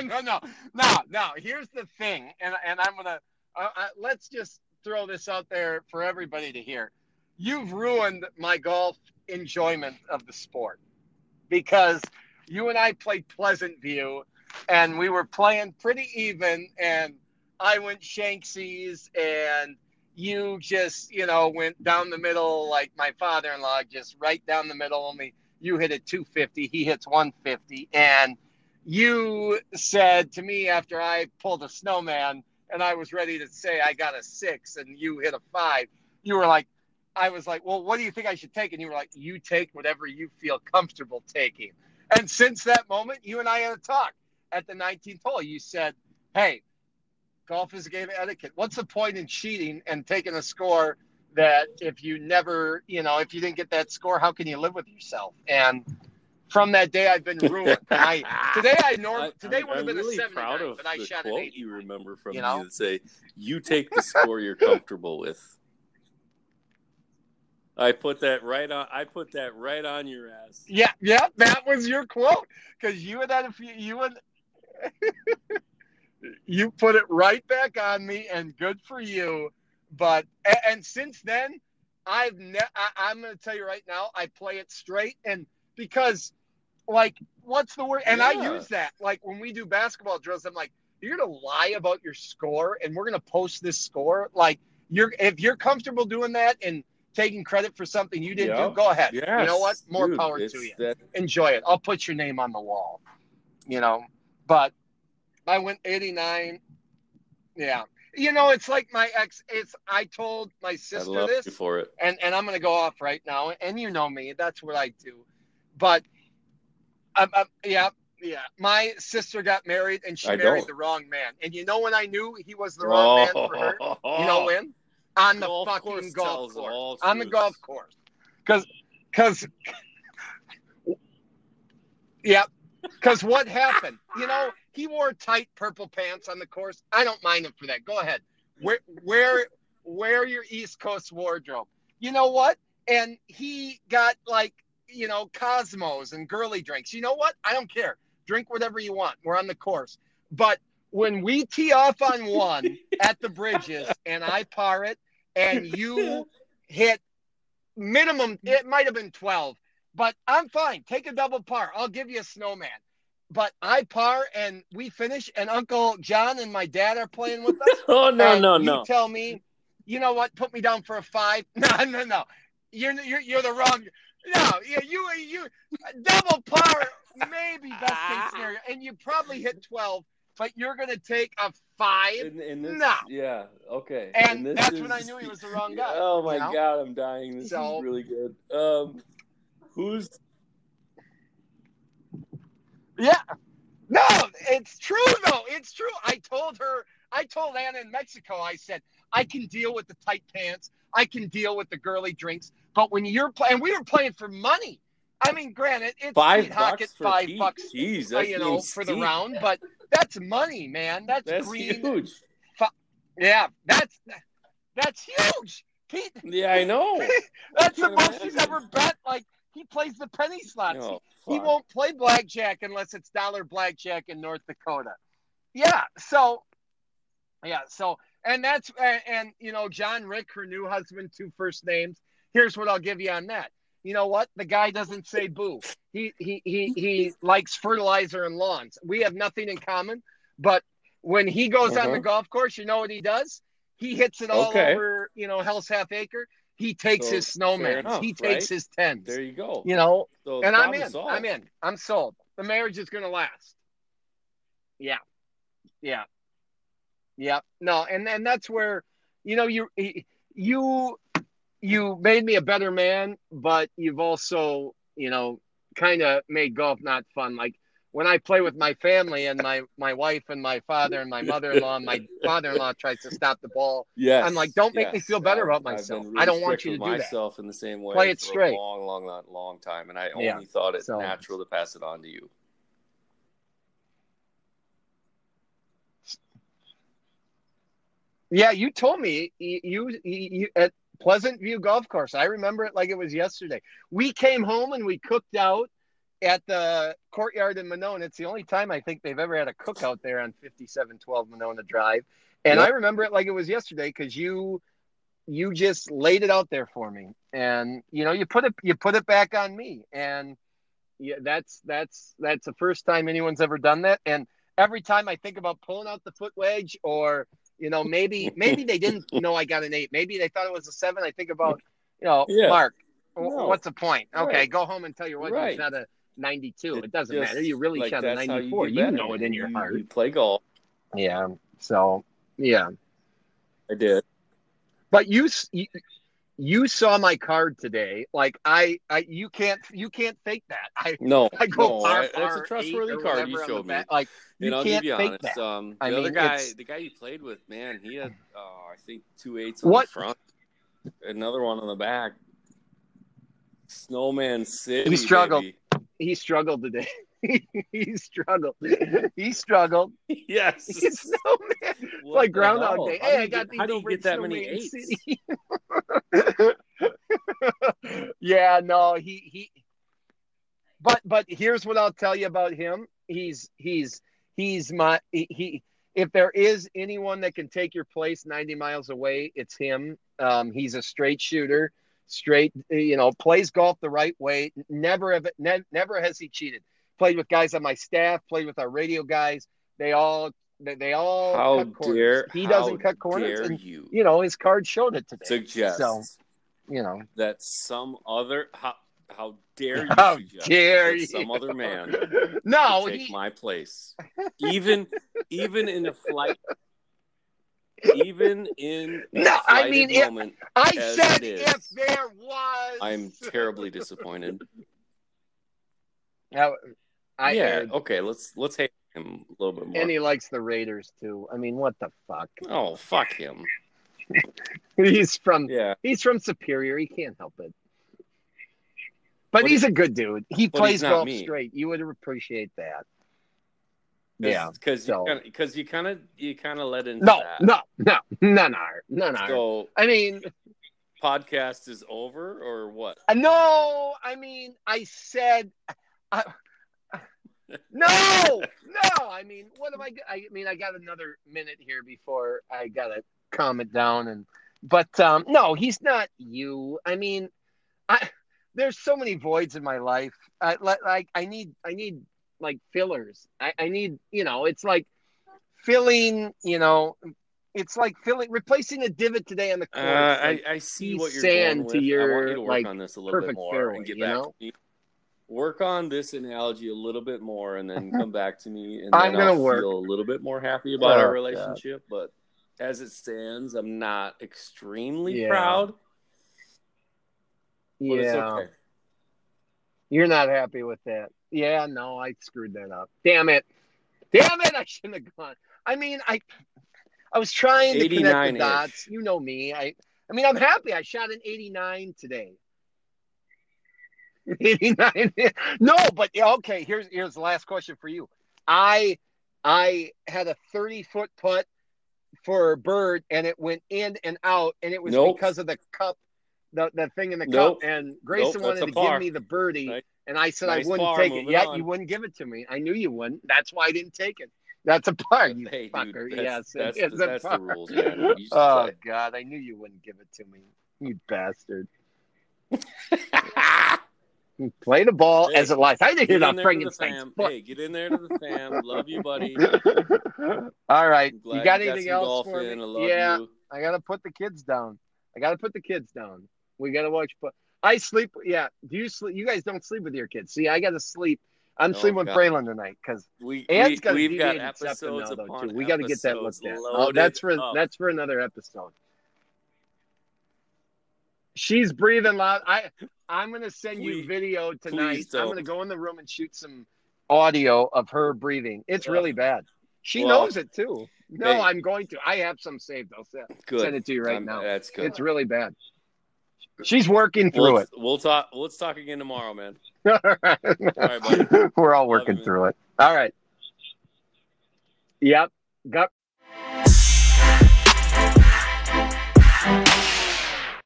no, no, no, no, no. Here's the thing, and and I'm gonna uh, uh, let's just throw this out there for everybody to hear. You've ruined my golf enjoyment of the sport because you and I played Pleasant View, and we were playing pretty even, and I went Shanksies, and you just you know went down the middle like my father-in-law, just right down the middle. Only you hit it 250, he hits 150, and you said to me after I pulled a snowman and I was ready to say I got a six and you hit a five, you were like, I was like, well, what do you think I should take? And you were like, you take whatever you feel comfortable taking. And since that moment, you and I had a talk at the 19th hole. You said, hey, golf is a game of etiquette. What's the point in cheating and taking a score that if you never, you know, if you didn't get that score, how can you live with yourself? And from that day, I've been ruined. I today I norm today would have been really a seventy proud nine, of but I the shot an quote eighty. you remember from you me know? that say, "You take the score you're comfortable with." I put that right on. I put that right on your ass. Yeah, yeah, that was your quote because you and that if you you and you put it right back on me, and good for you. But and, and since then, I've ne- I, I'm going to tell you right now, I play it straight, and because like what's the word? And I use that like when we do basketball drills. I'm like, you're going to lie about your score, and we're going to post this score. Like you're if you're comfortable doing that and taking credit for something you didn't Yeah. do, go ahead. Yes, you know what? More dude, power to you That, enjoy it. I'll put your name on the wall, you know. But I went 89. Yeah. You know, it's like my ex. It's I told my sister this, you for it. and and I'm gonna go off right now. And you know me, that's what I do. But, um, um, yeah, yeah. My sister got married, and she I married don't. the wrong man. And you know when I knew he was the wrong man for her? You know when? On the Oh. Golf fucking course golf course. On the golf course. Because, because, yeah. Because what happened? You know, he wore tight purple pants on the course. I don't mind him for that. Go ahead. Wear, wear, wear your East Coast wardrobe. You know what? And he got like, you know, Cosmos and girly drinks. You know what? I don't care. Drink whatever you want. We're on the course. But when we tee off on one at the bridges and I par it and you hit minimum, it might have been 12, but I'm fine. Take a double par. I'll give you a snowman. But I par and we finish, and Uncle John and my dad are playing with us. Oh no, no, you no. tell me, you know what? Put me down for a five. No, no, no. You're you're, you're the wrong. No, you you you double par, maybe best case scenario, and you probably hit twelve, but you're gonna take a five. And, and this, No. Yeah. Okay. And this that's when I knew he was the wrong guy, Oh my you know? god, I'm dying. This So- is really good. Um, who's Yeah. No, it's true though. It's true. I told her. I told Anna in Mexico. I said I can deal with the tight pants. I can deal with the girly drinks. But when you're playing, we were playing for money. I mean, granted, it's five Pete Hockett, bucks for five Pete? bucks, Jeez, uh, you know, for the round. But that's money, man. That's, That's green. huge. Yeah, that's that's huge. Pete, Yeah, I know. that's the most he's ever bet. Like he plays the penny slots. Oh, he won't play blackjack unless it's dollar blackjack in North Dakota. Yeah. So, yeah. So, and that's, and, and, you know, John Rick, her new husband, two first names. Here's what I'll give you on that. You know what? The guy doesn't say boo. He, he, he, he likes fertilizer and lawns. We have nothing in common, but when he goes on Uh-huh. the golf course, you know what he does? He hits it all Okay. over, you know, Hell's Half Acre. He takes So, his enough, he takes right? his tens. There you go. You know, So and I'm in. solved. I'm in. I'm sold. The marriage is going to last. Yeah, yeah, yeah. No, and and that's where, you know, you you you made me a better man, but you've also, you know, kind of made golf not fun. Like when I play with my family and my my wife and my father and my mother-in-law, and my father-in-law tries to stop the ball. yeah I'm like, don't make me feel better about myself. been I don't want you to do that. myself in the same way. Play it for straight. A long, long, long, long time, and I only Yeah. thought it So- natural to pass it on to you. Yeah, you told me you, you, you at Pleasant View Golf Course. I remember it like it was yesterday. We came home and we cooked out at the courtyard in Monona. It's the only time I think they've ever had a cookout there on 5712 Monona Drive. And Yep. I remember it like it was yesterday because you you just laid it out there for me. And you know, you put it you put it back on me. And yeah, that's that's that's the first time anyone's ever done that. And every time I think about pulling out the foot wedge or you know, maybe maybe they didn't know I got an eight. Maybe they thought it was a seven. I think about, you know, Yeah. Mark, No. what's the point? Okay, Right. go home and tell your wife you Right. shot a 92. It, It doesn't just- matter. You really like, shot a 94. get You, know it in your heart. You play golf. Yeah. So, yeah. I did. But you, you you saw my card today. Like I, I you can't you can't fake that. I No, I go no, par, that's a trustworthy card you whatever on the showed me. back. Like you and I'll can't give you fake honest. that. Um, I the other mean, guy, it's- the guy you played with, man, he had, uh, I think two eights on What? the front, another one on the back. Snowman City. He struggled. baby. He struggled today. he struggled. He struggled. yes. He's snowman. What like Groundhog hell? Day. How Hey, I got get- How do you get that many eights? Yeah, no, he he. But but here's what I'll tell you about him. He's he's he's my he. he if there is anyone that can take your place 90 miles away, it's him. Um, he's a straight shooter, straight, you know, plays golf the right way. Never have, ne- never has he cheated. Played with guys on my staff, played with our radio guys. They all, they, they all How cut corners. dare he doesn't cut corners, and you you know his card showed it today. suggest So you know, that some other how how dare you how dare you? some other man no, take he, my place, even even in a flight, even in No, I mean, if- I said it if there was, I'm terribly disappointed. Now, I, yeah, okay, let's let's hate him a little bit more. and he likes the Raiders too. I mean, what the fuck? oh, fuck him. He's from Yeah, he's from Superior. He can't help it. But, But he's a good dude. He plays golf me. straight. You would appreciate that. Yeah. because so- you because kind of you kind of let into No, that. no, no, no, no, no, no. So I mean, podcast is over or what? no. I mean, I said, I, no, no. I mean, what am I? I mean, I got another minute here before I gotta calm it down. And but um, no, he's not you. I mean, I there's so many voids in my life. I like, like I need, I need like fillers. I, I need, you know, it's like filling. You know, it's like filling, replacing a divot today on the Uh, course. I, like, I see what you're saying to with. I your, want you to work like, on this a little bit perfect more fairway, and get you back know? Work on this analogy a little bit more and then come back to me and I'm gonna I'll work. feel a little bit more happy about Oh, our God. relationship. But as it stands, I'm not extremely Yeah. proud. Yeah. okay. You're not happy with that. Yeah, no, I screwed that up. Damn it. Damn it, I shouldn't have gone. I mean, I I was trying to connect the dots. You know me. I I mean, I'm happy I shot an 89 today. 89. no, but okay, here's here's the last question for you. I I had a 30 foot putt for a bird and it went in and out and it was Nope. because of the cup the, the thing in the Nope. cup and Grayson Nope, wanted to par. give me the birdie Nice- and I said nice I wouldn't par, take it. Yet you wouldn't give it to me. I knew you wouldn't. That's why I didn't take it. That's a par, you Hey, dude, fucker. that's- yes, that's is the- a that's the rules. You oh. God, I knew you wouldn't give it to me. You bastard. Play the ball Hey, as it lies. I didn't hear Get that in there to the Frankenstein's Hey, get in there to the fam. Love you, buddy. All right. You got you anything else for in. me? I yeah, you. I gotta put the kids down. I gotta put the kids down. We gotta watch. But I sleep. Yeah. Do you sleep? You guys don't sleep with your kids. See, I gotta sleep. I'm Oh, sleeping with. Braylon tonight because We, Ann's we, got we've got episodes now, though, upon too. We got to get that looked at. Oh, that's for up. that's for another episode. She's breathing loud. I I'm gonna send you video tonight. I'm gonna go in the room and shoot some audio of her breathing. It's Ugh. really bad. She Well, knows it too. No. I'm going to. I have some saved. I'll send, Good. send it to you right Um, now. That's good. It's really bad. She's working through we'll, it. we'll talk. Let's talk again tomorrow, man. All right, buddy. We're all Love working you, through it. All right. Yep. Got